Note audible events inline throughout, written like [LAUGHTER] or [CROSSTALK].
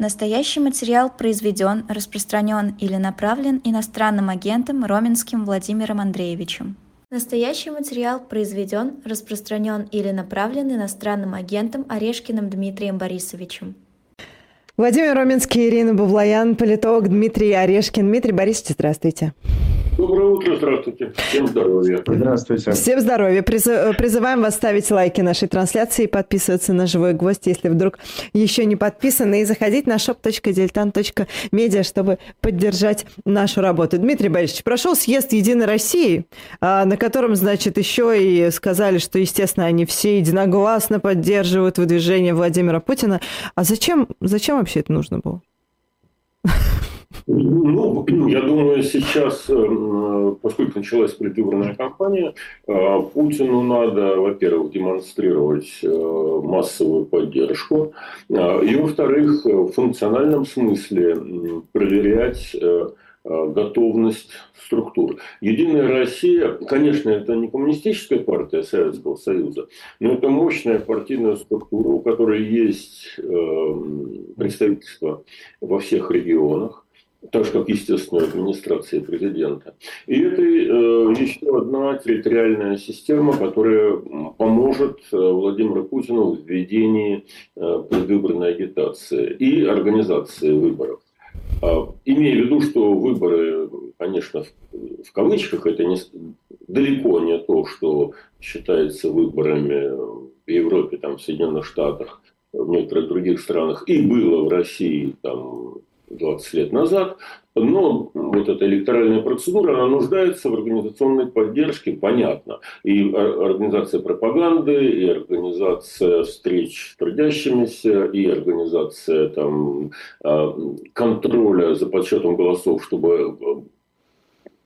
Настоящий материал произведен, распространен или направлен иностранным агентом Роменским Владимиром Андреевичем. Настоящий материал произведен, распространен или направлен иностранным агентом Орешкиным Дмитрием Борисовичем. Владимир Роменский, Ирина Бавлоян, политолог Дмитрий Орешкин. Дмитрий Борисович, здравствуйте. Доброе утро, здравствуйте. Всем здоровья. Здравствуйте. Всем здоровья. Призываем вас ставить лайки нашей трансляции и подписываться на «Живой гвоздь», если вдруг еще не подписаны, и заходить на shop.diletant.media, чтобы поддержать нашу работу. Дмитрий Борисович, прошел съезд «Единой России», а, на котором, значит, еще и сказали, что, естественно, они все единогласно поддерживают выдвижение Владимира Путина. А зачем, зачем вообще это нужно было? Ну, я думаю, сейчас, эм, поскольку началась предвыборная кампания, э, Путину надо, во-первых, демонстрировать э, массовую поддержку, э, и, во-вторых, в функциональном смысле проверять готовность структур. Единая Россия, конечно, это не коммунистическая партия Советского Союза, но это мощная партийная структура, у которой есть представительство во всех регионах так же, как, естественно, администрация президента. И это э, еще одна территориальная система, которая поможет э, Владимиру Путину в ведении э, предвыборной агитации и организации выборов. Э, имея в виду, что выборы, конечно, в, в кавычках, это не, далеко не то, что считается выборами в Европе, там, в Соединенных Штатах, в некоторых других странах, и было в России там, 20 лет назад, но вот эта электоральная процедура, она нуждается в организационной поддержке, понятно. И организация пропаганды, и организация встреч с трудящимися, и организация там, а, контроля за подсчетом голосов, чтобы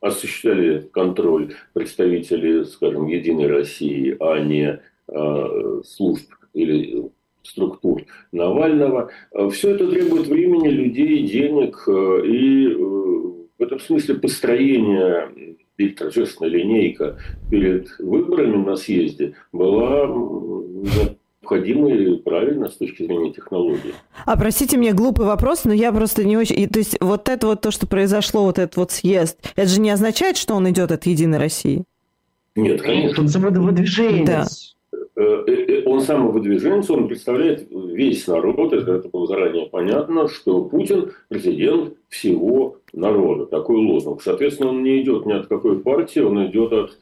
осуществляли контроль представители, скажем, Единой России, а не а, служб или структур Навального. Э, Все это требует времени, людей, денег. Э, и э, в этом смысле построение или торжественная линейка перед выборами на съезде была необходимо и правильно с точки зрения технологий. А простите мне глупый вопрос, но я просто не очень... То есть вот это вот то, что произошло, вот этот вот съезд, это же не означает, что он идет от Единой России? Нет, конечно. Он самовыдвиженец. Да. Э, э, э, он самовыдвиженец, он представляет весь народ, это, это было заранее понятно, что Путин президент всего народа, такой лозунг. Соответственно, он не идет ни от какой партии, он идет от...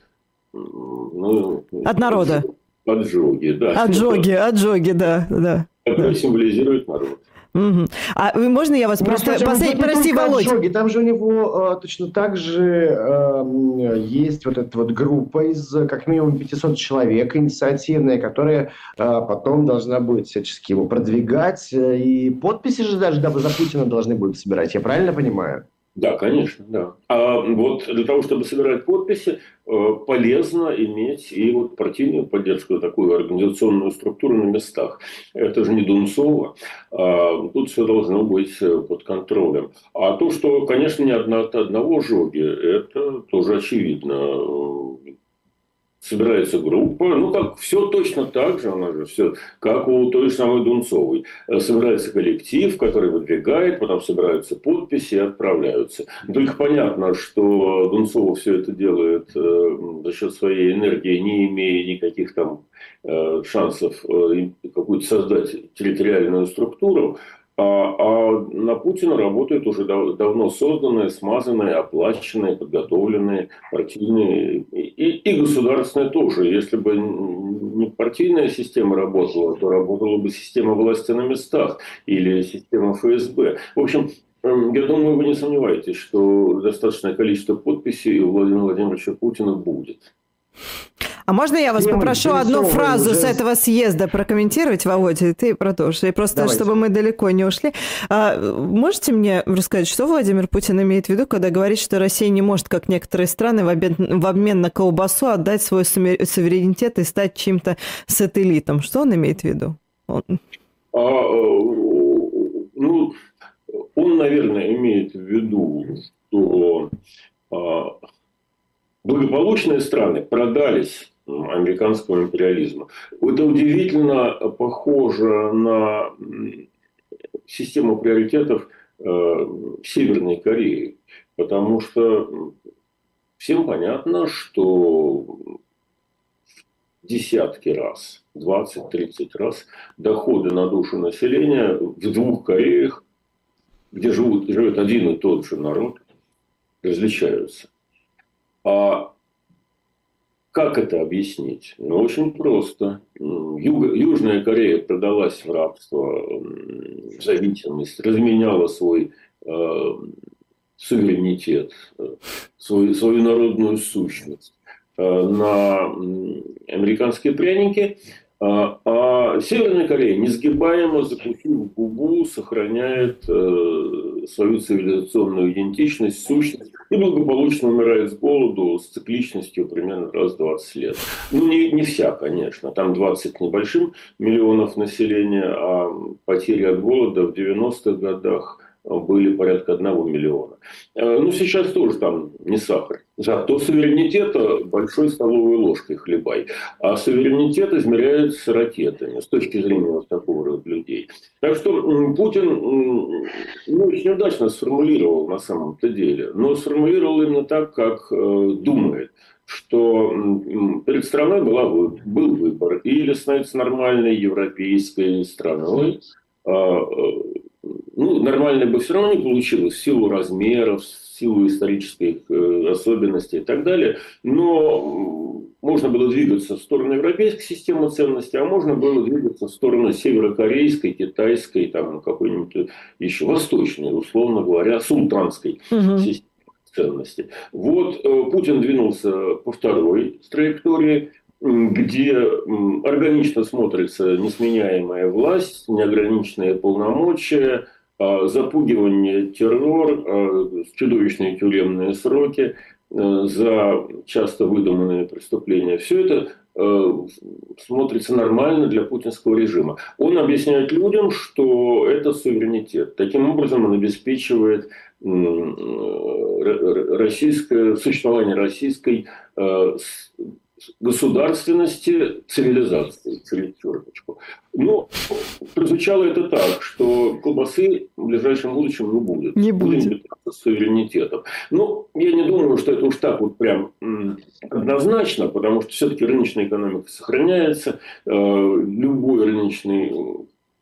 Ну, от народа. От Джоги, да. От Джоги, от Джоги, да. да. Который символизирует народ. Угу. А можно я вас ну, просто... Послед... Прости, Володь. Джоги, там же у него э, точно так же э, есть вот эта вот группа из как минимум 500 человек инициативная, которая э, потом должна будет всячески его продвигать. И подписи же даже дабы за Путина должны будут собирать. Я правильно понимаю? Да, конечно, да. А вот для того, чтобы собирать подписи, э, полезно иметь и вот партийную поддержку, такую организационную структуру на местах. Это же не Дунцова. А тут все должно быть э, под контролем. А то, что, конечно, не одна от одного жоги, это тоже очевидно собирается группа, ну как все точно так же, она же все, как у той же самой Дунцовой. Э, собирается коллектив, который выдвигает, потом собираются подписи и отправляются. Только понятно, что Дунцова все это делает э, за счет своей энергии, не имея никаких там э, шансов э, какую-то создать территориальную структуру. А, а на Путина работают уже дав давно созданные, смазанные, оплаченные, подготовленные партийные и, и государственные тоже. Если бы не партийная система работала, то работала бы система власти на местах или система ФСБ. В общем, эм, я думаю, вы не сомневаетесь, что достаточное количество подписей у Владимира Владимировича Путина будет. А можно я вас попрошу одну фразу уже... с этого съезда прокомментировать, Володя, и ты продолжишь. И просто, Давайте. чтобы мы далеко не ушли. А, можете мне рассказать, что Владимир Путин имеет в виду, когда говорит, что Россия не может, как некоторые страны, в обмен, в обмен на колбасу отдать свой суверенитет и стать чьим-то сателлитом? Что он имеет в виду? Он... А, ну, он, наверное, имеет в виду, что а, благополучные страны продались американского империализма. Это удивительно похоже на систему приоритетов Северной Кореи. Потому что всем понятно, что десятки раз, 20-30 раз доходы на душу населения в двух Кореях, где живут, живет один и тот же народ, различаются. А как это объяснить? Ну, очень просто. Юг, Южная Корея продалась в рабство, в зависимость, разменяла свой э, суверенитет, свою, свою народную сущность э, на американские пряники – а, а Северная Корея, несгибаемо закусив губу, сохраняет э, свою цивилизационную идентичность, сущность и благополучно умирает с голоду с цикличностью примерно раз в 20 лет. Ну, не, не вся, конечно. Там 20 небольшим миллионов населения, а потери от голода в 90-х годах были порядка одного миллиона. Э, ну, сейчас тоже там не сахар. Зато суверенитета большой столовой ложкой хлебай. А суверенитет измеряется ракетами с точки зрения вот такого рода людей. Так что Путин ну, очень удачно сформулировал на самом-то деле. Но сформулировал именно так, как э, думает что перед страной была, был выбор. Или становится нормальной европейской страной, а, э, ну, нормально бы все равно не получилось в силу размеров, в силу исторических э, особенностей и так далее. Но можно было двигаться в сторону европейской системы ценностей, а можно было двигаться в сторону северокорейской, китайской, там какой-нибудь еще восточной, условно говоря, султанской угу. системы ценностей. Вот э, Путин двинулся по второй траектории где органично смотрится несменяемая власть, неограниченные полномочия, а, запугивание, террор, а, чудовищные тюремные сроки а, за часто выдуманные преступления. Все это смотрится нормально для путинского режима. Он объясняет людям, что это суверенитет. Таким образом он обеспечивает российское, существование российской государственности цивилизации, через черночку. Но прозвучало это так, что колбасы в ближайшем будущем не будет. Не будет. Будем с суверенитетом. Ну, я не думаю, что это уж так вот прям однозначно, потому что все-таки рыночная экономика сохраняется. Э, любой рыночный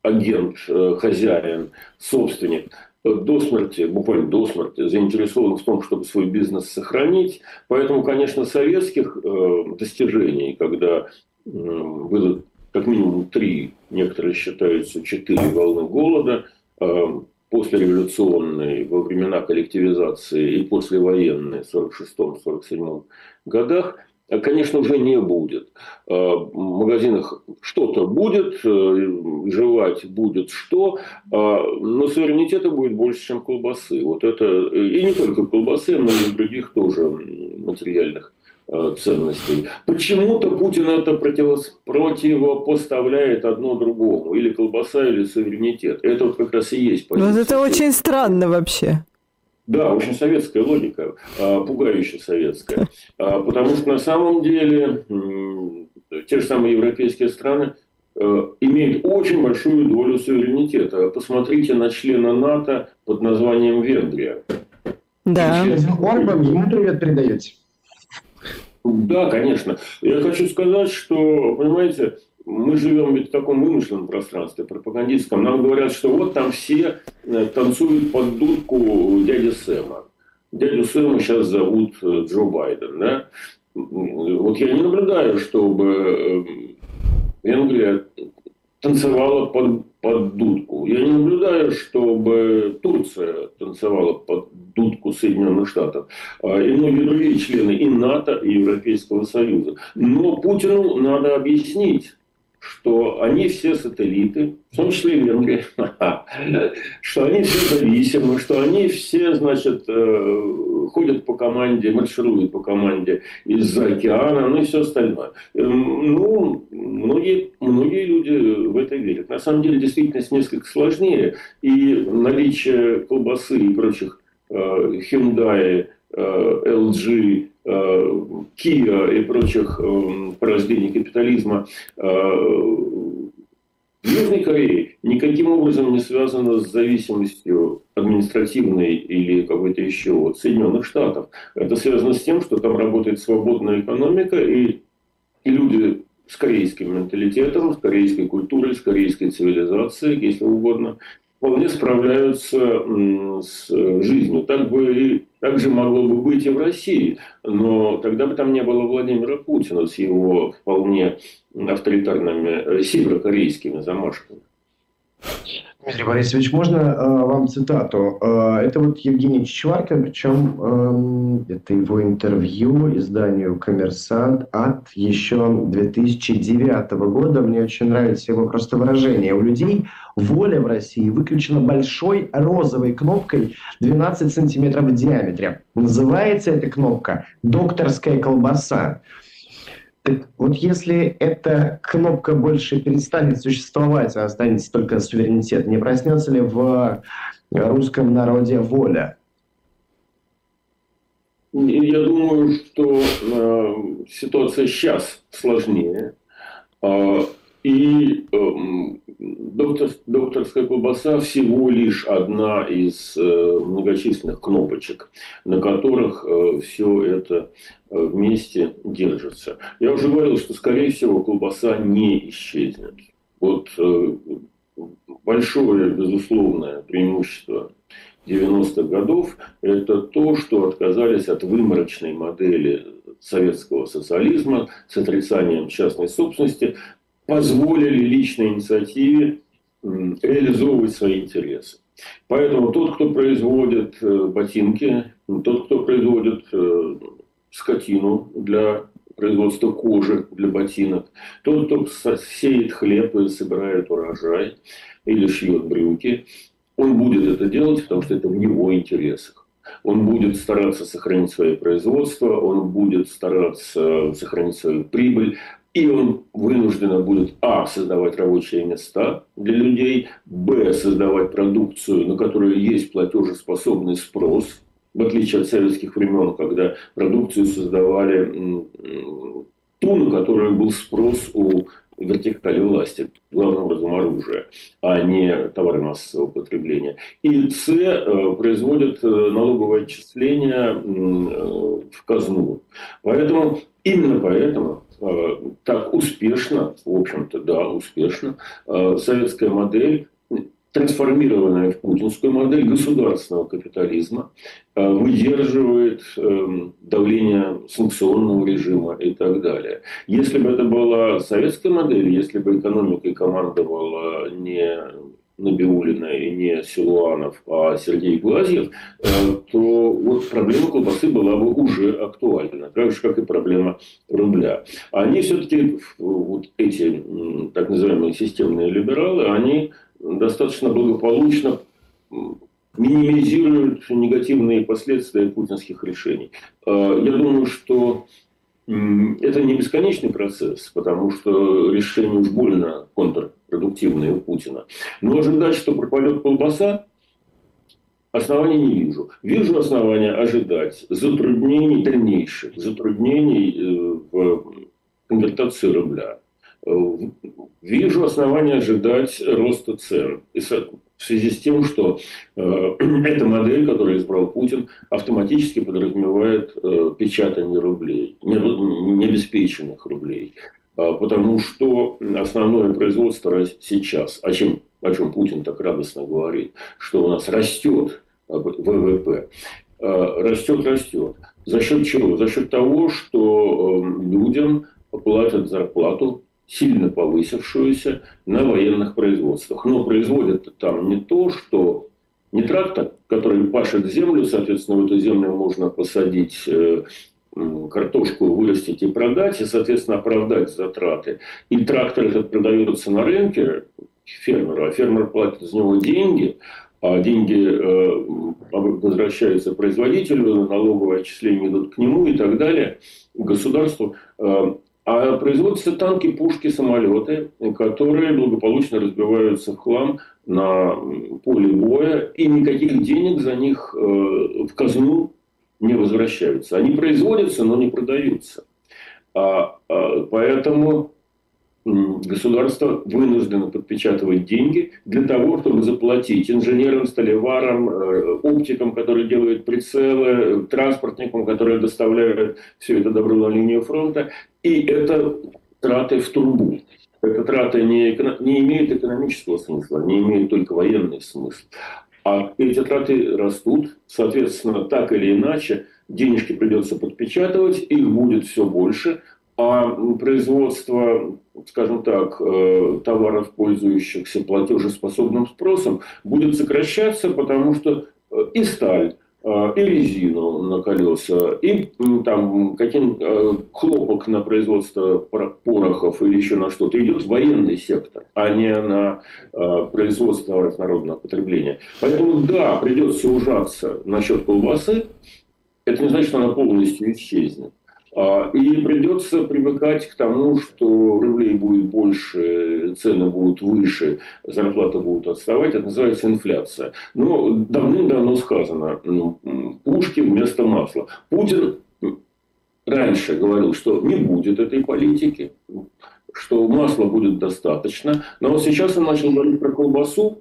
агент, э, хозяин, собственник – до смерти, буквально до смерти, заинтересован в том, чтобы свой бизнес сохранить. Поэтому, конечно, советских э, достижений, когда э, было как минимум три, некоторые считаются четыре волны голода, э, после революционной, во времена коллективизации и послевоенной в 1946-1947 годах – конечно, уже не будет. Э, в магазинах что-то будет, э, жевать будет что, э, но суверенитета будет больше, чем колбасы. Вот это, и не только колбасы, но и других тоже материальных ценностей. Почему-то Путин это противопоставляет одно другому. Или колбаса, или суверенитет. Это вот как раз и есть позиция. Вот это очень странно вообще. Да, очень советская логика, а, пугающая советская. А, потому что на самом деле те же самые европейские страны э, имеют очень большую долю суверенитета. Посмотрите на члена НАТО под названием Венгрия. Да. Орбан, ему привет передаете. Да, конечно. Я хочу сказать, что, понимаете, мы живем ведь в таком вымышленном пространстве, пропагандистском. Нам говорят, что вот там все э, танцуют под дудку дяди Сэма. Дядю Сэма сейчас зовут э, Джо Байден. Да? Вот я не наблюдаю, чтобы э, Венгрия танцевала под, под дудку. Я не наблюдаю, чтобы Турция танцевала под дудку Соединенных Штатов. И многие другие члены и НАТО, и Европейского Союза. Но Путину надо объяснить, что они все сателлиты, в том числе и Венгрия, [LAUGHS] что они все зависимы, что они все, значит, э, ходят по команде, маршируют по команде из-за океана, ну и все остальное. Эм, ну, многие, многие люди в это верят. На самом деле, действительность несколько сложнее, и наличие колбасы и прочих э, Hyundai, LG, Kia и прочих порождений капитализма в Южной Корее никаким образом не связано с зависимостью административной или какой-то еще от Соединенных Штатов. Это связано с тем, что там работает свободная экономика, и люди с корейским менталитетом, с корейской культурой, с корейской цивилизацией, если угодно, вполне справляются с жизнью. Так, бы, так же могло бы быть и в России, но тогда бы там не было Владимира Путина с его вполне авторитарными э, северокорейскими замашками. Дмитрий Борисович, можно э, вам цитату? Э, это вот Евгений Чичваркин, причем э, это его интервью изданию «Коммерсант» от еще 2009 года. Мне очень нравится его просто выражение. У людей воля в России выключена большой розовой кнопкой 12 сантиметров в диаметре. Называется эта кнопка «докторская колбаса». Так вот если эта кнопка больше перестанет существовать, а останется только суверенитет, не проснется ли в русском народе воля? Я думаю, что э, ситуация сейчас сложнее. Э, и э, доктор, докторская колбаса всего лишь одна из э, многочисленных кнопочек, на которых э, все это э, вместе держится. Я уже говорил, что, скорее всего, колбаса не исчезнет. Вот большое, безусловное преимущество 90-х годов – это то, что отказались от выморочной модели советского социализма с отрицанием частной собственности, позволили личной инициативе реализовывать свои интересы. Поэтому тот, кто производит э, ботинки, тот, кто производит э, скотину для производства кожи для ботинок, тот, кто сеет хлеб и собирает урожай или шьет брюки, он будет это делать, потому что это в его интересах. Он будет стараться сохранить свое производство, он будет стараться сохранить свою прибыль, и он вынужден будет, а, создавать рабочие места для людей, б, создавать продукцию, на которую есть платежеспособный спрос, в отличие от советских времен, когда продукцию создавали ту, на которую был спрос у вертикали власти, главным образом оружие, а не товары массового потребления. И С э, производят э, налоговое отчисление э, в казну. Поэтому, именно поэтому так успешно, в общем-то, да, успешно, советская модель трансформированная в путинскую модель государственного капитализма, э, выдерживает эм, давление санкционного режима и так далее. Если бы это была советская модель, если бы экономикой командовала не Набиулина и не Силуанов, а Сергей Глазьев, э, то вот проблема колбасы была бы уже актуальна, так же, как и проблема рубля. Они все-таки, вот эти так называемые системные либералы, они достаточно благополучно минимизируют негативные последствия путинских решений. А, я думаю, что это не бесконечный процесс, потому что решение уж больно контрпродуктивное у Путина. Но ожидать, что пропадет колбаса, оснований не вижу. Вижу основания ожидать затруднений дальнейших, затруднений э, в конвертации рубля. Э, вижу основания ожидать роста цен. В связи с тем, что э, [CLEARS THROAT] эта модель, которую избрал Путин, автоматически подразумевает э, печатание рублей, необеспеченных рублей. Э, потому что основное производство сейчас, о чем, о чем Путин так радостно говорит, что у нас растет ВВП, растет, растет. За счет чего? За счет того, что людям платят зарплату сильно повысившуюся на военных производствах. Но производят там не то, что не трактор, который пашет землю, соответственно, в эту землю можно посадить э, картошку вырастить и продать, и, соответственно, оправдать затраты. И трактор этот продается на рынке фермеру, а фермер платит за него деньги, а деньги э, возвращаются производителю, налоговые отчисления идут к нему и так далее, государству. Э, а производятся танки, пушки, самолеты, которые благополучно разбиваются в хлам на поле боя, и никаких денег за них э, в казну не возвращаются. Они производятся, но не продаются. А, а, поэтому государство вынуждено подпечатывать деньги для того, чтобы заплатить инженерам, столеварам, э, оптикам, которые делают прицелы, транспортникам, которые доставляют все это добро на линию фронта. И это траты в трубу. Эта трата не, не имеет экономического смысла, не имеет только военный смысл. А эти траты растут, соответственно, так или иначе, денежки придется подпечатывать, их будет все больше, а производство, скажем так, э, товаров, пользующихся платежеспособным спросом, будет сокращаться, потому что э, и сталь, э, и резину на колеса, и там каким хлопок на производство порохов или еще на что-то идет военный сектор, а не на производство товаров народного потребления. Поэтому да, придется ужаться насчет колбасы. Это не значит, что она полностью исчезнет. А, и придется привыкать к тому, что рублей будет больше, цены будут выше, зарплаты будут отставать. Это называется инфляция. Но давным-давно сказано, ну, пушки вместо масла. Путин раньше говорил, что не будет этой политики, что масла будет достаточно. Но вот сейчас он начал говорить про колбасу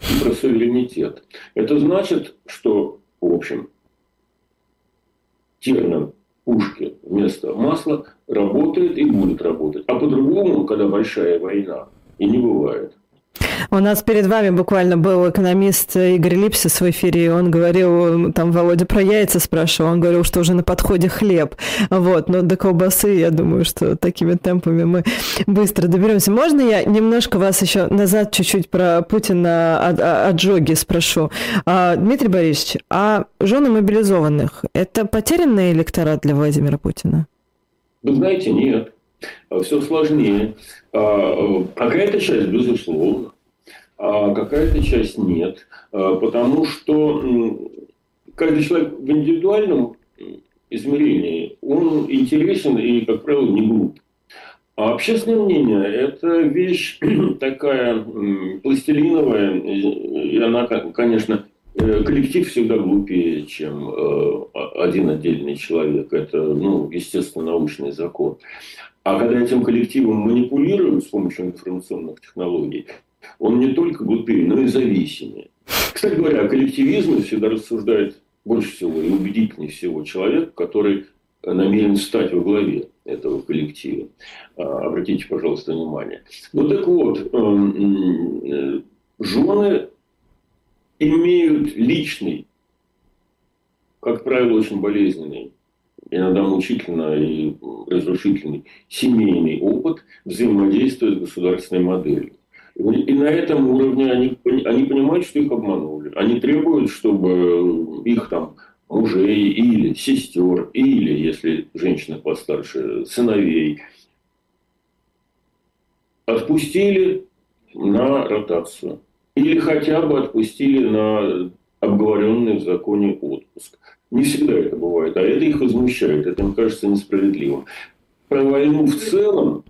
и про суверенитет. Это значит, что, в общем, термин пушки вместо масла работает и будет работать. А по-другому, когда большая война, и не бывает. У нас перед вами буквально был экономист Игорь Липсис в эфире, и он говорил, там Володя про яйца спрашивал, он говорил, что уже на подходе хлеб. Вот, но до колбасы, я думаю, что такими темпами мы быстро доберемся. Можно я немножко вас еще назад чуть-чуть про Путина от, от спрошу? А, Дмитрий Борисович, а жены мобилизованных – это потерянный электорат для Владимира Путина? Вы знаете, нет. Все сложнее. А, какая-то часть, безусловно, а какая-то часть нет. А, потому что каждый человек в индивидуальном измерении, он интересен и, как правило, не глуп. А общественное мнение – это вещь [CLEARS THROAT] такая пластилиновая, и она, конечно, э, коллектив всегда глупее, чем э, один отдельный человек. Это, ну, естественно, научный закон. А когда этим коллективом манипулируют с помощью информационных технологий, он не только глупее, но и зависимее. Кстати говоря, о коллективизме всегда рассуждает больше всего и убедительнее всего человек, который намерен стать во главе этого коллектива. А, обратите, пожалуйста, внимание. Ну так вот, эм, э, жены имеют личный, как правило, очень болезненный иногда мучительно и разрушительный семейный опыт взаимодействия с государственной моделью. И на этом уровне они, они понимают, что их обманули. Они требуют, чтобы их там мужей или сестер, или, если женщина постарше, сыновей, отпустили на ротацию. Или хотя бы отпустили на обговоренный в законе отпуск. Не всегда это бывает, а это их возмущает, это им кажется несправедливым. Про войну в целом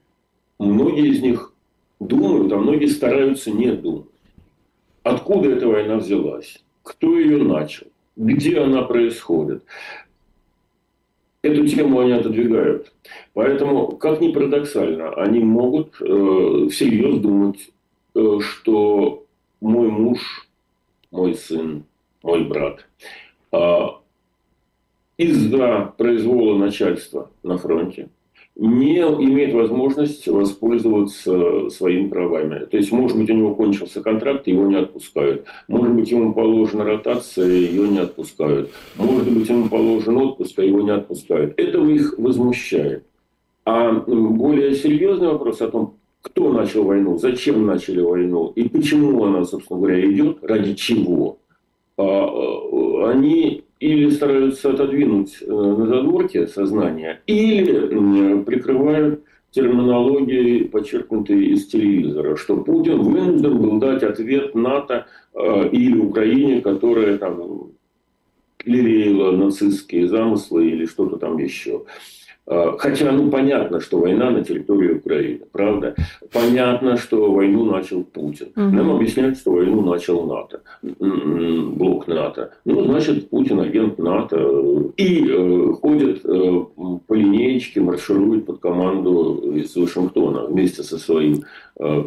многие из них думают, а многие стараются не думать. Откуда эта война взялась? Кто ее начал? Где она происходит? Эту тему они отодвигают. Поэтому, как ни парадоксально, они могут э, всерьез думать, э, что мой муж, мой сын, мой брат э, из-за произвола начальства на фронте не имеет возможность воспользоваться своими правами. То есть, может быть, у него кончился контракт, его не отпускают. Может быть, ему положена ротация, ее не отпускают. Может быть, ему положен отпуск, а его не отпускают. Это их возмущает. А более серьезный вопрос о том, кто начал войну, зачем начали войну и почему она, собственно говоря, идет, ради чего, а, а, они или стараются отодвинуть э, на задворке сознания, или прикрывают терминологией, подчеркнутой из телевизора, что Путин вынужден был дать ответ НАТО э, или Украине, которая там лелеяла нацистские замыслы или что-то там еще. А, хотя, ну, понятно, что война на территории Украины, правда? Понятно, что войну начал Путин. Угу. Нам объясняют, что войну начал НАТО, блок НАТО. Ну, значит, Путин агент НАТО. И э, ходит э, по линеечке, марширует под команду из Вашингтона вместе со своим э,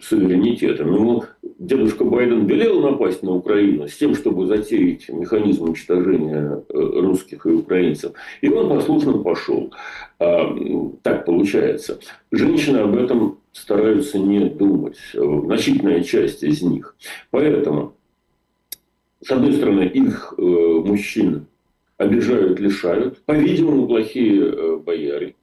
суверенитетом. Ему дедушка Байден велел напасть на Украину с тем, чтобы затеять механизм уничтожения э, русских и украинцев. И он послушно пошел. А, так получается. Женщины об этом стараются не думать. Значительная часть из них. Поэтому, с одной стороны, их э, мужчин обижают, лишают. По-видимому, плохие э, бояре.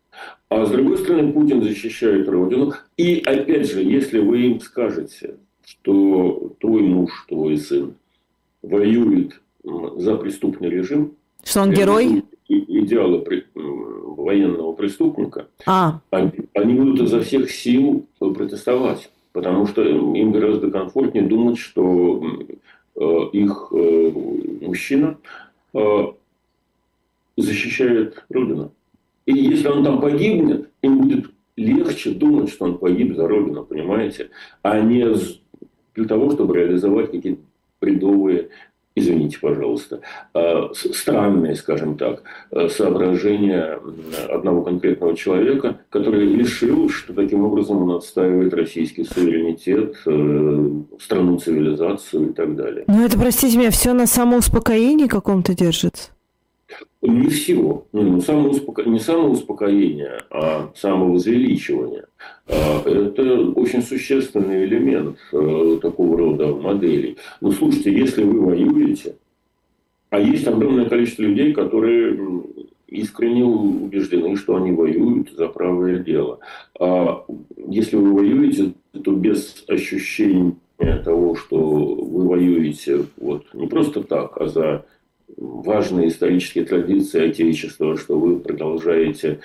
А с другой стороны, Путин защищает Родину. И опять же, если вы им скажете, что твой муж, твой сын воюет за преступный режим. Что он герой? Идеалы военного преступника. А. Они, они будут изо всех сил протестовать. Потому что им гораздо комфортнее думать, что э, их э, мужчина э, защищает Родину. И если он там погибнет, им будет легче думать, что он погиб за Родину, понимаете? А не для того, чтобы реализовать какие-то бредовые, извините, пожалуйста, э, странные, скажем так, э, соображения одного конкретного человека, который решил, что таким образом он отстаивает российский суверенитет, э, страну, цивилизацию и так далее. Ну это, простите меня, все на самоуспокоении каком-то держится? Не всего. Ну, самоуспоко... Не самоуспокоение, а самовозвеличивание. А, это очень существенный элемент э, такого рода моделей. Но слушайте, если вы воюете, а есть огромное количество людей, которые искренне убеждены, что они воюют за правое дело. А если вы воюете, то без ощущения того, что вы воюете вот не просто так, а за важные исторические традиции Отечества, что вы продолжаете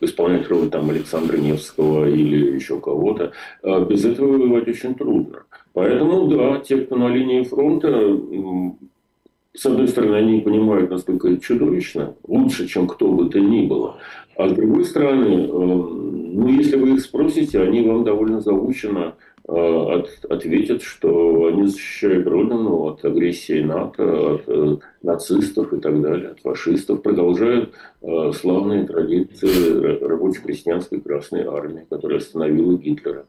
исполнять роль там Александра Невского или еще кого-то. А без этого воевать очень трудно. Поэтому, да, те, кто на линии фронта, с одной стороны, они понимают, насколько это чудовищно, лучше, чем кто бы то ни было. А с другой стороны, э, ну, если вы их спросите, они вам довольно заучено Э, от, ответят, что они защищают от агрессии НАТО, от э, нацистов и так далее, от фашистов, продолжают э, славные традиции рабоче-крестьянской Красной Армии, которая остановила Гитлера.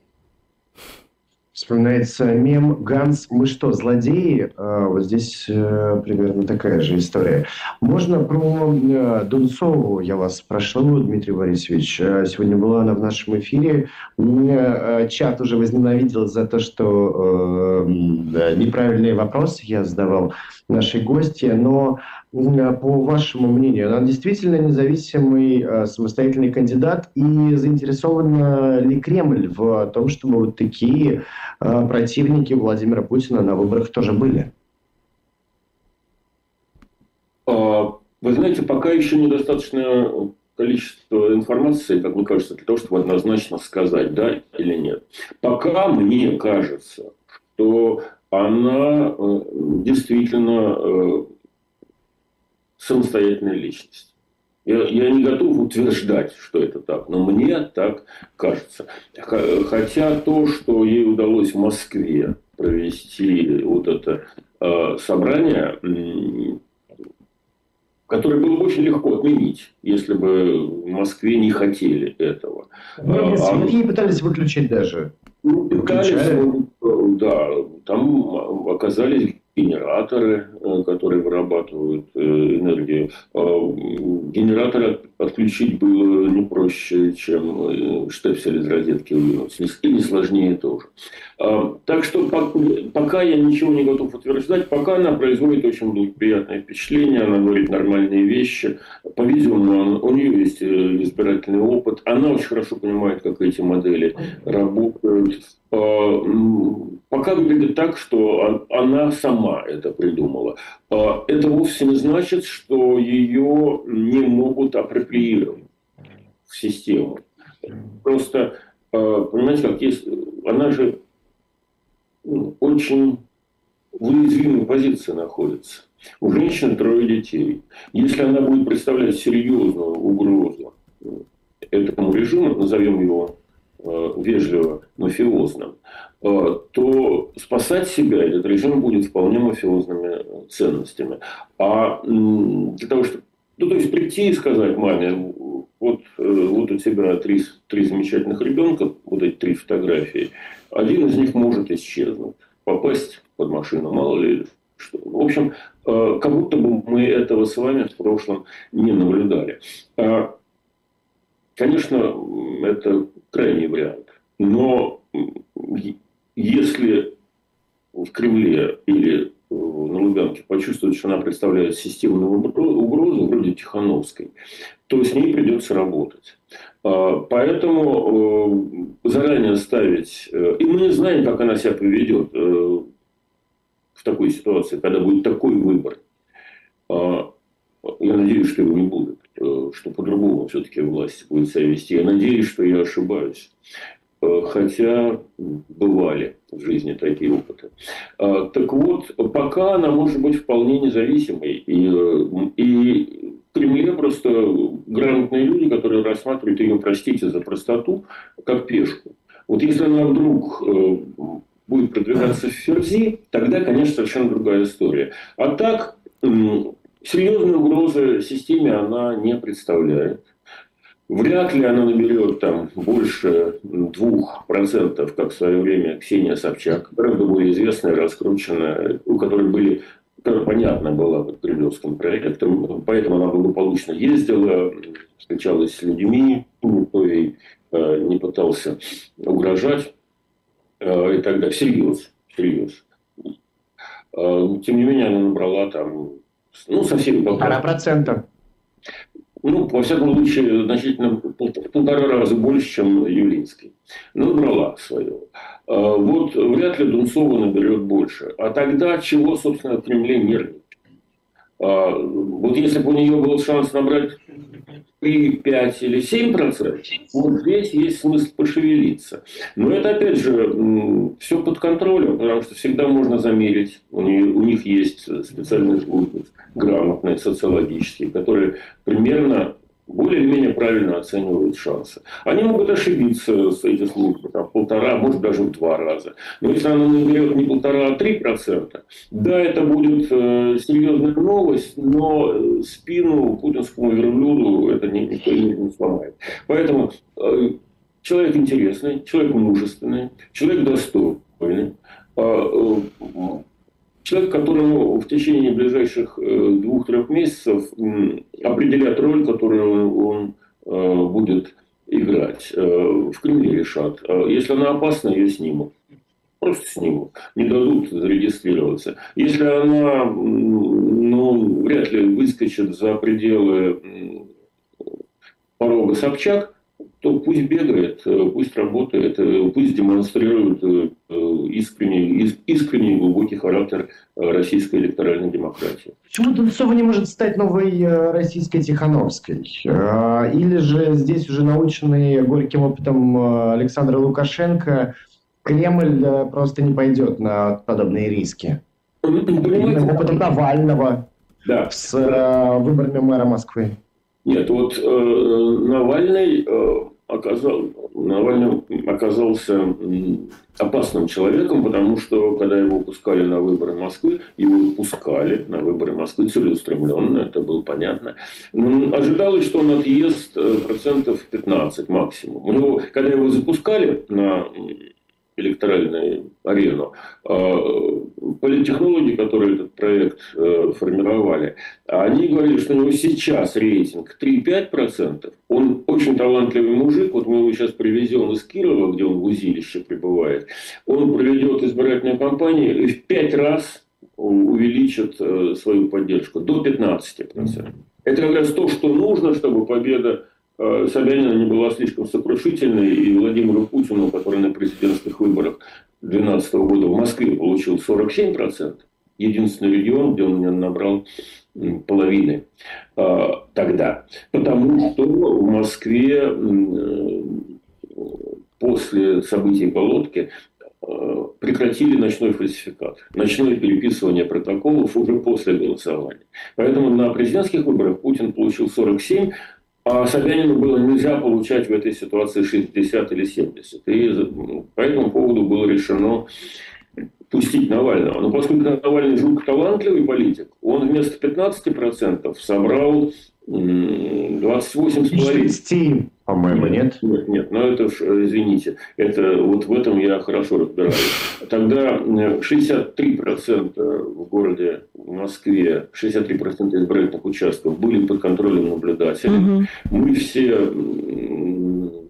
Вспоминается мем «Ганс, мы что, злодеи?» а, Вот здесь э, примерно такая же история. Можно про э, Дунцову я вас прошу, Дмитрий Борисович. Э, сегодня была она в нашем эфире. Меня чат уже возненавидел за то, что неправильные вопросы я задавал нашей гости, но по вашему мнению, она действительно независимый э, самостоятельный кандидат и заинтересован ли Кремль в том, чтобы вот такие э, противники Владимира Путина на выборах тоже были? А, вы знаете, пока еще недостаточно количество информации, как мне кажется, для того, чтобы однозначно сказать, да или нет. Пока мне кажется, что она э, действительно самостоятельная личность. Я, я не готов утверждать, что это так, но мне так кажется. Хотя то, что ей удалось в Москве провести вот это э, собрание, которое было бы очень легко отменить, если бы в Москве не хотели этого. Ну, а, пытались выключить даже. Ну, пытались, да, там оказались генераторы, э, которые вырабатывают э, энергию. А, генераторы отключить было не проще, чем э, штепсель из розетки вынуть. И не сложнее тоже. А, так что пока я ничего не готов утверждать, пока она производит очень благоприятное впечатление, она говорит нормальные вещи. По-видимому, у нее есть избирательный опыт. Она очень хорошо понимает, как эти модели работают. А, пока выглядит так, что она сама это придумала. А, это вовсе не значит, что ее не могут апроприировать в систему. Просто, понимаете, как есть, она же очень в уязвимой позиции находится. У женщины трое детей. Если она будет представлять серьезную угрозу этому режиму, назовем его э, вежливо мафиозным, э, то спасать себя этот режим будет вполне мафиозными ценностями. А для того, чтобы ну, то есть прийти и сказать маме, вот, э, вот у тебя три, три замечательных ребенка, вот эти три фотографии, один из них может исчезнуть, попасть под машину, мало ли что. В общем, э, как будто бы мы этого с вами в прошлом не наблюдали. А, конечно, это крайний вариант. Но если в Кремле или на Лубянке почувствует, что она представляет системную угрозу, вроде Тихановской, то с ней придется работать. А, поэтому э, заранее ставить... Э, и мы не знаем, как она себя поведет э, в такой ситуации, когда будет такой выбор. А, я надеюсь, что его не будет, что по-другому все-таки власть будет себя вести. Я надеюсь, что я ошибаюсь. Э, хотя бывали в жизни такие опыты. А, так вот, пока она может быть вполне независимой. И, э, и в Кремле просто грамотные люди, которые рассматривают ее, простите за простоту, как пешку. Вот если она вдруг э, будет продвигаться в Ферзи, тогда, конечно, совершенно другая история. А так, серьезной угрозы системе она не представляет. Вряд ли она наберет там больше двух процентов, как в свое время Ксения Собчак, гораздо более известная, раскрученная, у которой были которая понятно была под кремлевским проектом, поэтому она благополучно ездила, встречалась с людьми, никто ей э, не пытался угрожать э, и так далее. Всерьез, всерьез. Э, тем не менее, она набрала там, ну, совсем полтора процента ну, во всяком случае, значительно полтора раза больше, чем Юлинский. Ну, брала свое. А вот вряд ли Дунцова наберет больше. А тогда чего, собственно, в Кремле нервничать? А, вот если бы у нее был шанс набрать 3, 5 или 7 процентов, вот здесь есть смысл пошевелиться. Но это, опять же, все под контролем, потому что всегда можно замерить. У них, у них есть специальные службы, грамотные, социологические, которые примерно более-менее правильно оценивают шансы. Они могут ошибиться с эти службы, там, полтора, может даже в два раза. Но если она наберет не полтора, а три процента, да, это будет э, серьезная новость, но э, спину путинскому верблюду это не, никто не, не сломает. Поэтому э, человек интересный, человек мужественный, человек достойный. Э, человек, которому в течение ближайших э, двух-трех месяцев определят роль, которую он э, будет играть. Э, в Кремле решат. Если она опасна, ее снимут. Просто снимут. Не дадут зарегистрироваться. Если она ну, вряд ли выскочит за пределы порога Собчак, то пусть бегает, э, пусть работает, э, пусть демонстрирует э, искренний, искренний глубокий характер российской электоральной демократии. Почему Дульцова не может стать новой российской Тихановской? Или же здесь уже наученный горьким опытом Александра Лукашенко Кремль просто не пойдет на подобные риски? Или опытом Навального да. с выборами мэра Москвы? Нет, вот э, Навальный, э, оказал, Навальный оказался опасным человеком, потому что, когда его пускали на выборы Москвы, его пускали на выборы Москвы целеустремленно, это было понятно. Но ожидалось, что он отъест э, процентов 15 максимум. У него, когда его запускали на электоральную арену. А, политтехнологи, которые этот проект э, формировали, они говорили, что у него сейчас рейтинг 3-5%. Он очень талантливый мужик. Вот мы его сейчас привезем из Кирова, где он в узилище пребывает. Он проведет избирательную кампанию и в 5 раз увеличит э, свою поддержку до 15%. Это как раз то, что нужно, чтобы победа Собянина не была слишком сокрушительной, и Владимиру Путину, который на президентских выборах 2012 года в Москве получил 47%, единственный регион, где он набрал половины э, тогда. Потому что в Москве э, после событий Болотки прекратили ночной фальсификат, ночное переписывание протоколов уже после голосования. Поэтому на президентских выборах Путин получил 47, а Собянину было нельзя получать в этой ситуации 60 или 70. И по этому поводу было решено пустить Навального. Но поскольку Навальный жутко талантливый политик, он вместо 15% собрал 28,5. По-моему, нет? Нет, нет, но это, извините, это вот в этом я хорошо разбираюсь. Тогда 63% в городе Москве, 63% избирательных участков были под контролем наблюдателей. Угу. Мы все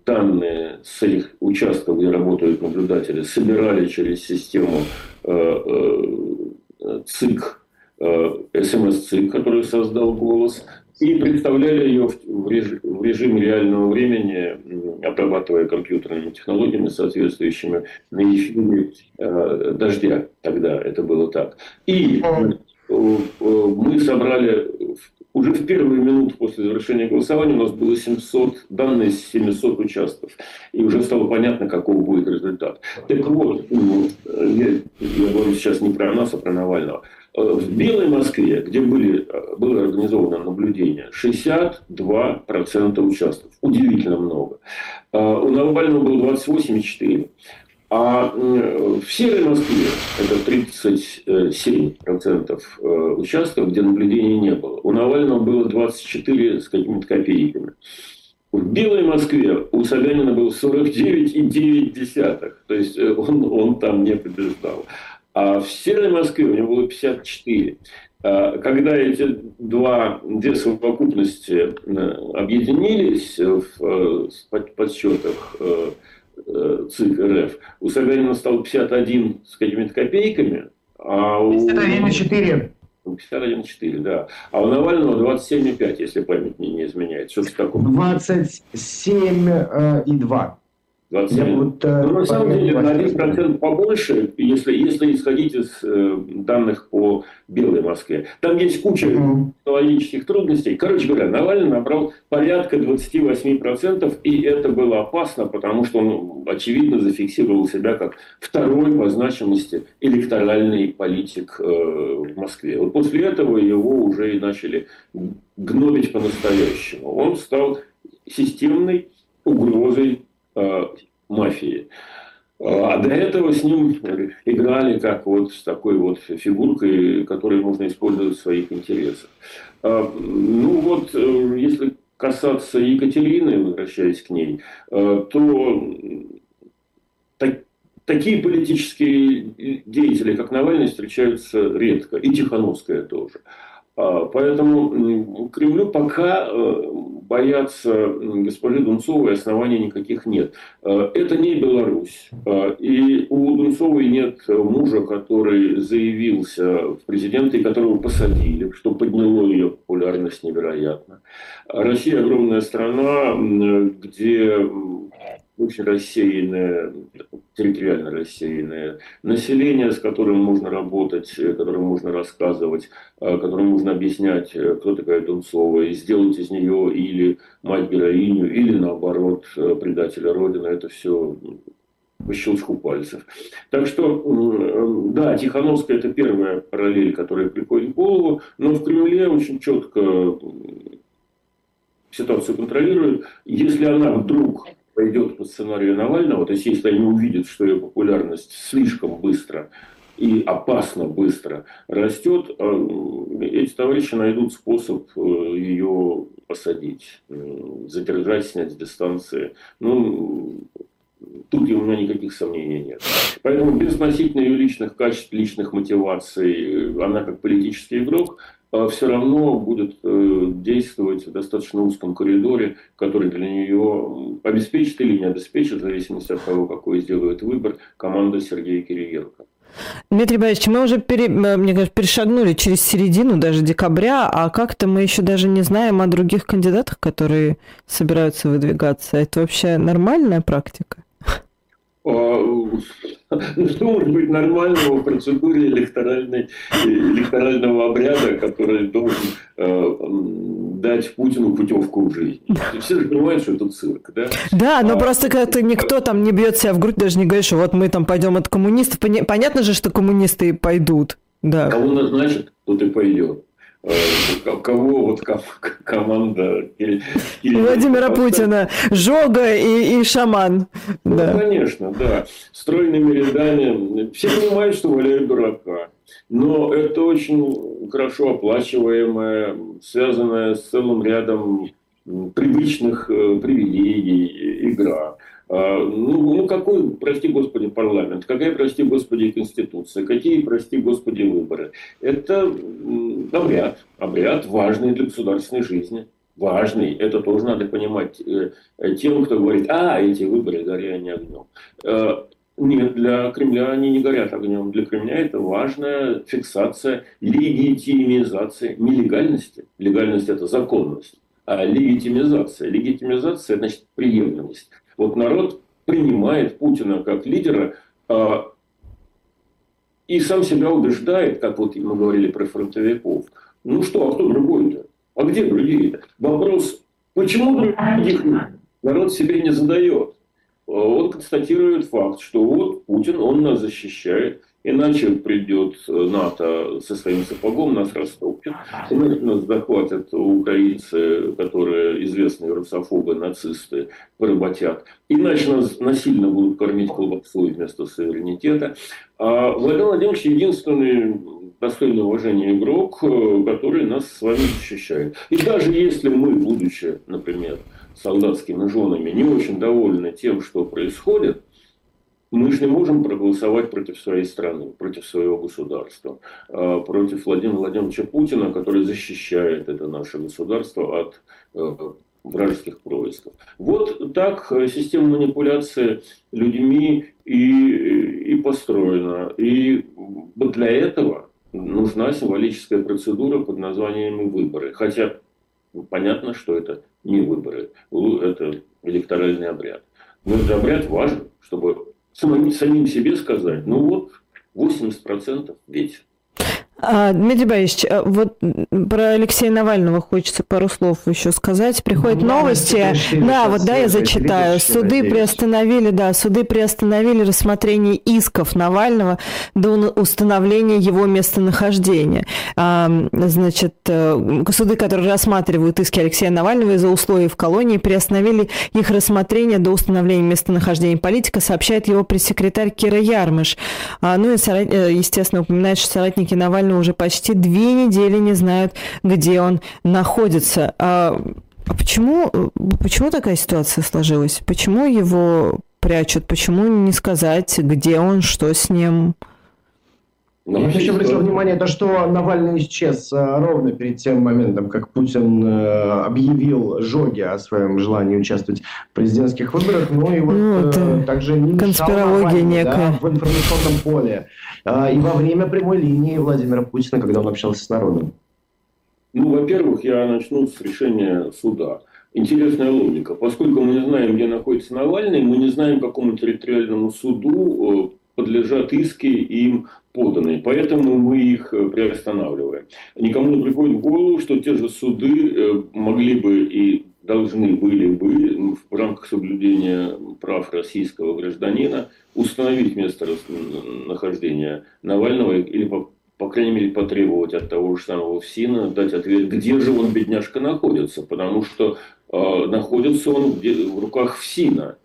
данные с этих участков, где работают наблюдатели, собирали через систему э, э, ЦИК, э, СМС-ЦИК, который создал голос, и представляли ее в режиме реального времени, обрабатывая компьютерными технологиями, соответствующими на эфире дождя. Тогда это было так. И мы собрали уже в первые минуты после завершения голосования у нас было 700, данные с 700 участков. И уже стало понятно, каков будет результат. Так вот, я, я говорю сейчас не про нас, а про Навального. Э, в Белой Москве, где были, э, было организовано наблюдение, 62% участков. Удивительно много. Э, у Навального было 28,4%. А в Серой Москве это 37% участков, где наблюдений не было. У Навального было 24 с какими-то копейками. В Белой Москве у Собянина было 49,9. То есть он, он там не побеждал. А в Северной Москве у него было 54. А когда эти два, две совокупности э, объединились в э, подсчетах э, ЦИК РФ, у Собянина стало 51 с какими-то копейками, а у... 51,4. 51,4, да. А у Навального 27,5, если память мне не изменяет. Что-то такое. 27,2. 27. Вот, э, ну, на самом деле, на 1% побольше, если, если исходить из э, данных по Белой Москве. Там есть куча технологических трудностей. Короче говоря, Навальный набрал порядка 28%, и это было опасно, потому что он, очевидно, зафиксировал себя как второй по значимости электоральный политик э, в Москве. Вот после этого его уже и начали гнобить по-настоящему. Он стал системной угрозой Э, мафии. А до этого с ним играли как вот с такой вот фигуркой, которую можно использовать в своих интересах. А, ну вот, э, если касаться Екатерины, возвращаясь к ней, э, то так, такие политические деятели, как Навальный, встречаются редко. И Тихановская тоже. А, поэтому Кремлю пока э, бояться госпожи Дунцовой оснований никаких нет. Э, это не Беларусь. Э, и у Дунцовой нет мужа, который заявился в президенты которого посадили, что подняло ее популярность невероятно. Россия огромная страна, где очень рассеянное, территориально рассеянное население, с которым можно работать, э, которым можно рассказывать, э, которым можно объяснять, э, кто такая Дунцова, и сделать из нее или мать-героиню, или наоборот предателя Родины. Это все по щелчку пальцев. Так что, да, Тихановская – это первая параллель, которая приходит в голову, но в Кремле очень четко ситуацию контролируют. Если она вдруг пойдет по сценарию Навального, то есть если они увидят, что ее популярность слишком быстро и опасно быстро растет, э, эти товарищи найдут способ э, ее посадить, задержать, снять с дистанции. Ну, тут у меня никаких сомнений нет. Поэтому без относительно ее личных качеств, личных мотиваций, она как политический игрок все равно будет э, действовать в достаточно узком коридоре, который для нее обеспечит или не обеспечит, в зависимости от того, какой сделает выбор, команда Сергея Кириенко. Дмитрий Борисович, мы уже, пере, э, мне кажется, перешагнули через середину даже декабря, а как-то мы еще даже не знаем о других кандидатах, которые собираются выдвигаться. Это вообще нормальная практика? Что может быть нормального в процедуре электоральной, электорального обряда, который должен э, дать Путину путевку в жизнь? Все же понимают, что это цирк, да? Да, но а, просто когда никто там не бьет себя в грудь, даже не говорит, что вот мы там пойдем от коммунистов. Понятно же, что коммунисты пойдут. Да. Кого назначат, тот и пойдет. Э, кого вот команда Владимира Путина, Жога и, и Шаман. Ну, да. конечно, да. Стройными рядами. Все понимают, что валяют дурака. Но это очень хорошо оплачиваемая, связанная с целым рядом привычных э, привилегий игра. А, ну, ну, какой, прости господи, парламент, какая, прости господи, конституция, какие, прости господи, выборы. Это обряд, обряд важный для государственной жизни. Важный, это тоже надо понимать э, тем, кто говорит, а, эти выборы горят они огнем. Э, нет, для Кремля они не горят огнем. Для Кремля это важная фиксация легитимизации, нелегальности. Легальность – это законность. А легитимизация. Легитимизация – значит приемлемость. Вот народ принимает Путина как лидера а, и сам себя убеждает, как вот мы говорили про фронтовиков. Ну что, а кто другой-то? А где другие-то? Вопрос, почему других народ себе не задает? Он констатирует факт, что вот Путин, он нас защищает, Иначе придет э, НАТО со своим сапогом, нас растопчет. Иначе нас захватят украинцы, которые известные русофобы, нацисты, поработят. Иначе нас насильно будут кормить колбасой вместо суверенитета. А Владимир Владимирович единственный достойный уважения игрок, э, который нас с вами защищает. И даже если мы, будучи, например, солдатскими женами, не очень довольны тем, что происходит, мы же не можем проголосовать против своей страны, против своего государства, а против Владимира Владимировича Путина, который защищает это наше государство от э, вражеских происков. Вот так система манипуляции людьми и, и построена. И для этого нужна символическая процедура под названием выборы. Хотя понятно, что это не выборы, это электоральный обряд. Но этот обряд важен, чтобы самим, самим себе сказать, ну вот 80% ведь а, Дмитрий Борисович, а вот про Алексея Навального хочется пару слов еще сказать. Приходят ну, новости. Да, вот да, я зачитаю. Суды приостановили, да, суды приостановили рассмотрение исков Навального до установления его местонахождения. А, значит, э, суды, которые рассматривают иски Алексея Навального из-за условий в колонии, приостановили их рассмотрение до установления местонахождения политика, сообщает его пресс-секретарь Кира Ярмыш. А, ну и, э, естественно, упоминает, что соратники Навального буквально уже почти две недели не знают, где он находится. А, почему, почему такая ситуация сложилась? Почему его прячут? Почему не сказать, где он, что с ним? Ну, Я еще обратил внимание, то, что Навальный исчез а, ровно перед тем моментом, как Путин э, объявил Жоге о своем желании участвовать в президентских выборах. Ну и вот ну, э, также не конспирология некая. Да, в информационном поле. Э, и во время прямой линии Владимира Путина, когда он общался с народом. Ну, во-первых, я начну с решения суда. Интересная логика. Поскольку мы не знаем, где находится Навальный, мы не знаем, какому территориальному суду подлежат иски им поданные. Поэтому мы их э, приостанавливаем. Никому не приходит в голову, что те же суды э, могли бы и должны были бы в рамках соблюдения прав российского гражданина установить место нахождения Навального или, по, по крайней мере, потребовать от того же самого ФСИНа дать ответ, где же он, бедняжка, находится. Потому что э, находится он в, руках ФСИНа,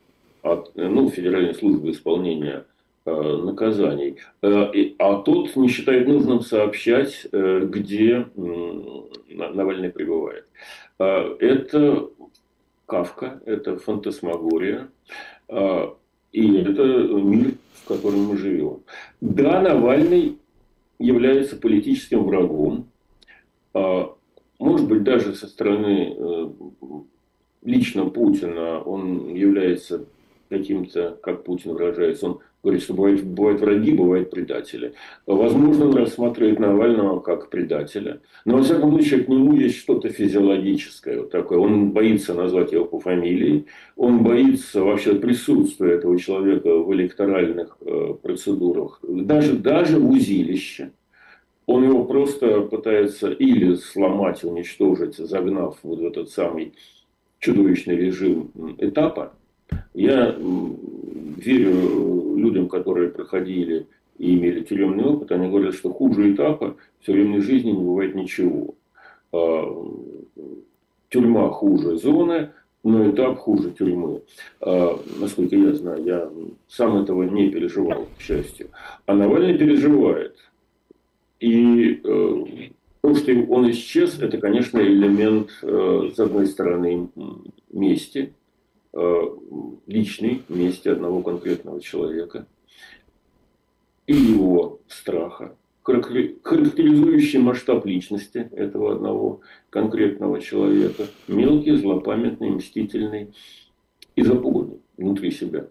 от, ну, Федеральной службы исполнения Э, наказаний. Э, а тот не считает нужным сообщать, э, где Навальный пребывает. Это Кавка, это фантасмагория, и это мир, в котором мы живем. Да, Навальный является политическим врагом, может быть, даже со стороны лично Путина он является каким-то, как Путин выражается, он говорит, что бывают, бывают враги, бывают предатели. Возможно, он рассматривает Навального как предателя. Но, во всяком случае, к нему есть что-то физиологическое. Вот такое. Он боится назвать его по фамилии. Он боится вообще присутствия этого человека в электоральных э, процедурах. Даже, даже в узилище. Он его просто пытается или сломать, уничтожить, загнав вот в этот самый чудовищный режим этапа. Я верю людям, которые проходили и имели тюремный опыт, они говорят, что хуже этапа в тюремной жизни не бывает ничего. А, тюрьма хуже зоны, но этап хуже тюрьмы. А, насколько я знаю, я сам этого не переживал, к счастью. А Навальный переживает. И э, то, что он исчез, это, конечно, элемент, э, с одной стороны, мести, личной мести одного конкретного человека и его страха, характеризующий масштаб личности этого одного конкретного человека, мелкий, злопамятный, мстительный и запуганный внутри себя.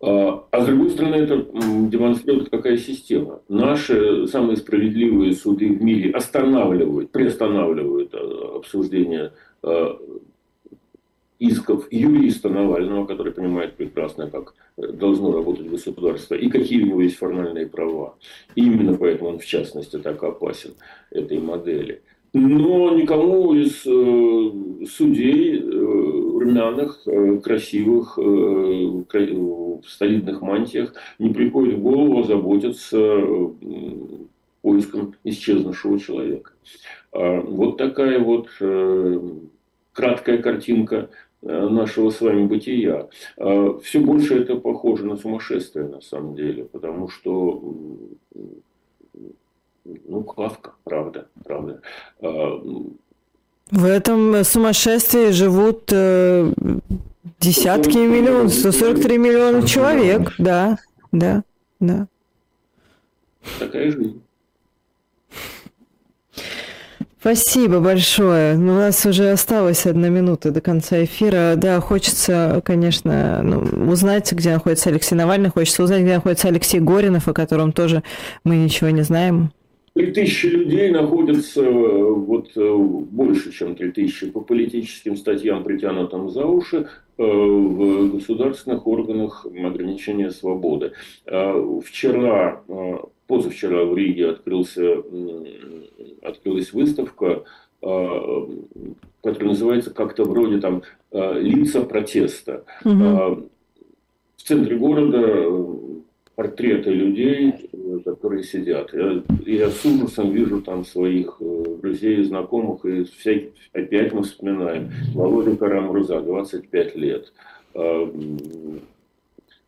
А, а с другой стороны, это демонстрирует какая система. Наши самые справедливые суды в мире останавливают, приостанавливают э, обсуждение э, исков юриста Навального, который понимает прекрасно, как должно работать государство и какие у него есть формальные права. И именно поэтому он, в частности, так опасен этой модели. Но никому из э, судей э, румяных, э, красивых, э, в солидных мантиях не приходит в голову озаботиться э, поиском исчезнувшего человека. А вот такая вот э, краткая картинка Э, нашего с вами бытия. А Все больше это похоже на сумасшествие на самом деле, потому что ну, Кавка, правда, правда. А, В этом сумасшествии живут э, десятки миллионов, 143 миллиона человек, да, да, да. Такая жизнь. Спасибо большое. Ну, у нас уже осталось одна минута до конца эфира. Да, хочется, конечно, ну, узнать, где находится Алексей Навальный. Хочется узнать, где находится Алексей Горинов, о котором тоже мы ничего не знаем. Три тысячи людей находятся, вот э, больше, чем три тысячи, по политическим статьям, притянутым за уши, э, в государственных органах ограничения свободы. Э, вчера позавчера в Риге открылся, открылась выставка, а, которая называется как-то вроде там а, «Лица протеста». Угу. В центре города портреты людей, которые сидят. Я, я с ужасом вижу там своих э, друзей и знакомых, и всяких, опять мы вспоминаем. Володя Карамурза, 25 лет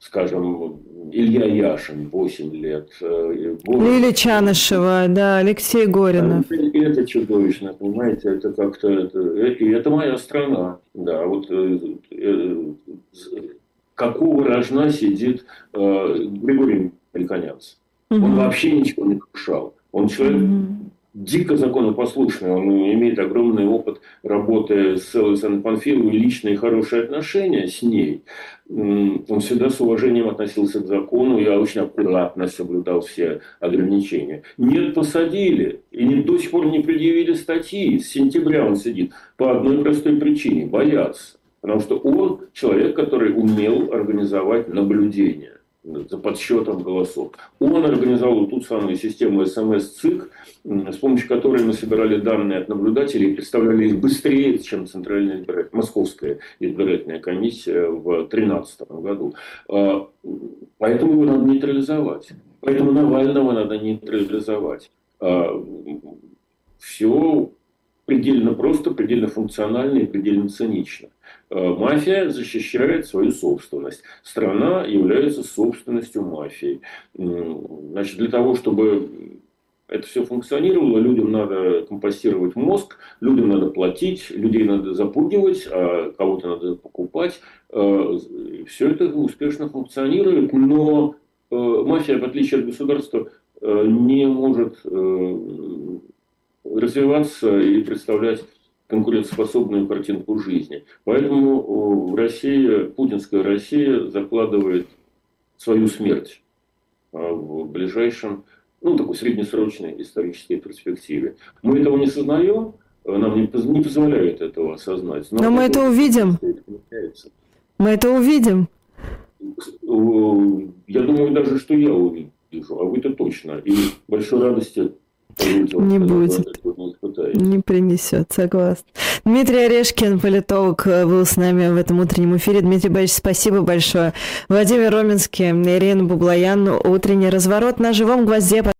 скажем, Илья Яшин, 8 лет. Э, Лилия Чанышева, да, Алексей Горинов. Это чудовищно, понимаете, это как-то, это, и это моя страна, да, вот э, э, какого рожна сидит э, Григорий Мельконянц. Угу. Он вообще ничего не нарушал. Он человек дико законопослушный, он имеет огромный опыт работы с Александром Панфиловой, личные хорошие отношения с ней. Он всегда с уважением относился к закону, я очень аккуратно соблюдал все ограничения. Нет, посадили, и не, до сих пор не предъявили статьи. С сентября он сидит по одной простой причине – боятся. Потому что он человек, который умел организовать наблюдение за подсчетом голосов. Он организовал ту самую систему СМС-ЦИК, с помощью которой мы собирали данные от наблюдателей и представляли их быстрее, чем Центральная избирательная, Московская избирательная комиссия в 2013 году. А, поэтому его надо нейтрализовать. Поэтому Навального надо нейтрализовать. А, Все предельно просто, предельно функционально и предельно цинично. Э, мафия защищает свою собственность. Страна является собственностью мафии. Значит, для того, чтобы это все функционировало, людям надо компостировать мозг, людям надо платить, людей надо запугивать, а кого-то надо покупать. Э, все это успешно функционирует, но э, мафия, в отличие от государства, не может развиваться и представлять конкурентоспособную картинку жизни. Поэтому Россия, путинская Россия закладывает свою смерть в ближайшем, ну, такой среднесрочной исторической перспективе. Мы этого не сознаем, нам не, не позволяет этого осознать. Но, Но мы это увидим. Мы это увидим. Я думаю даже, что я увижу, а вы-то точно. И большой радости не будет. Не принесет, согласна. Дмитрий Орешкин, политолог, был с нами в этом утреннем эфире. Дмитрий Борисович, спасибо большое. Владимир Роменский, Ирина Бублаян, утренний разворот на живом гвозде.